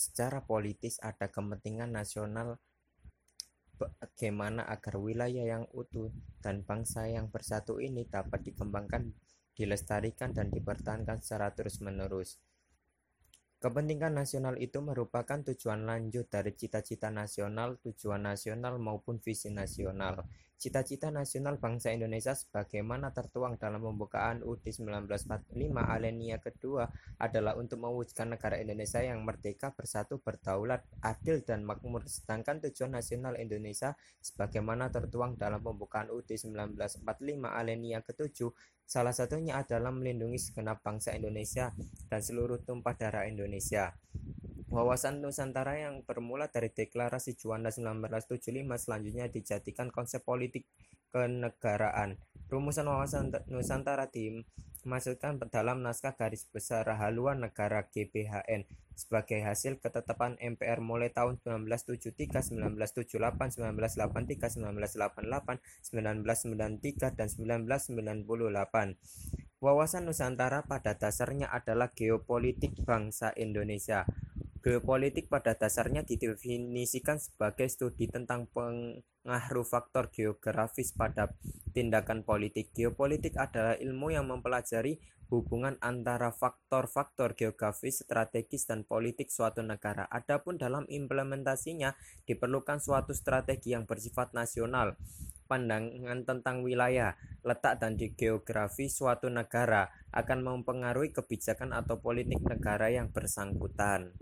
Secara politis ada kepentingan nasional bagaimana agar wilayah yang utuh dan bangsa yang bersatu ini dapat dikembangkan, dilestarikan dan dipertahankan secara terus-menerus. Kepentingan nasional itu merupakan tujuan lanjut dari cita-cita nasional, tujuan nasional maupun visi nasional. Cita-cita nasional bangsa Indonesia sebagaimana tertuang dalam pembukaan UUD 1945 alinea kedua adalah untuk mewujudkan negara Indonesia yang merdeka, bersatu, berdaulat, adil dan makmur. Sedangkan tujuan nasional Indonesia sebagaimana tertuang dalam pembukaan UUD 1945 alinea ketujuh salah satunya adalah melindungi segenap bangsa Indonesia dan seluruh tumpah darah Indonesia. Wawasan Nusantara yang bermula dari Deklarasi Juanda 1975 selanjutnya dijadikan konsep politik kenegaraan. Rumusan wawasan Nusantara dimasukkan dalam naskah garis besar haluan negara GBHN sebagai hasil ketetapan MPR mulai tahun 1973, 1978, 1983, 1988, 1993, dan 1998. Wawasan Nusantara pada dasarnya adalah geopolitik bangsa Indonesia. Geopolitik pada dasarnya didefinisikan sebagai studi tentang pengaruh faktor geografis pada tindakan politik. Geopolitik adalah ilmu yang mempelajari hubungan antara faktor-faktor geografis, strategis, dan politik suatu negara. Adapun dalam implementasinya diperlukan suatu strategi yang bersifat nasional. Pandangan tentang wilayah, letak, dan geografi suatu negara akan mempengaruhi kebijakan atau politik negara yang bersangkutan.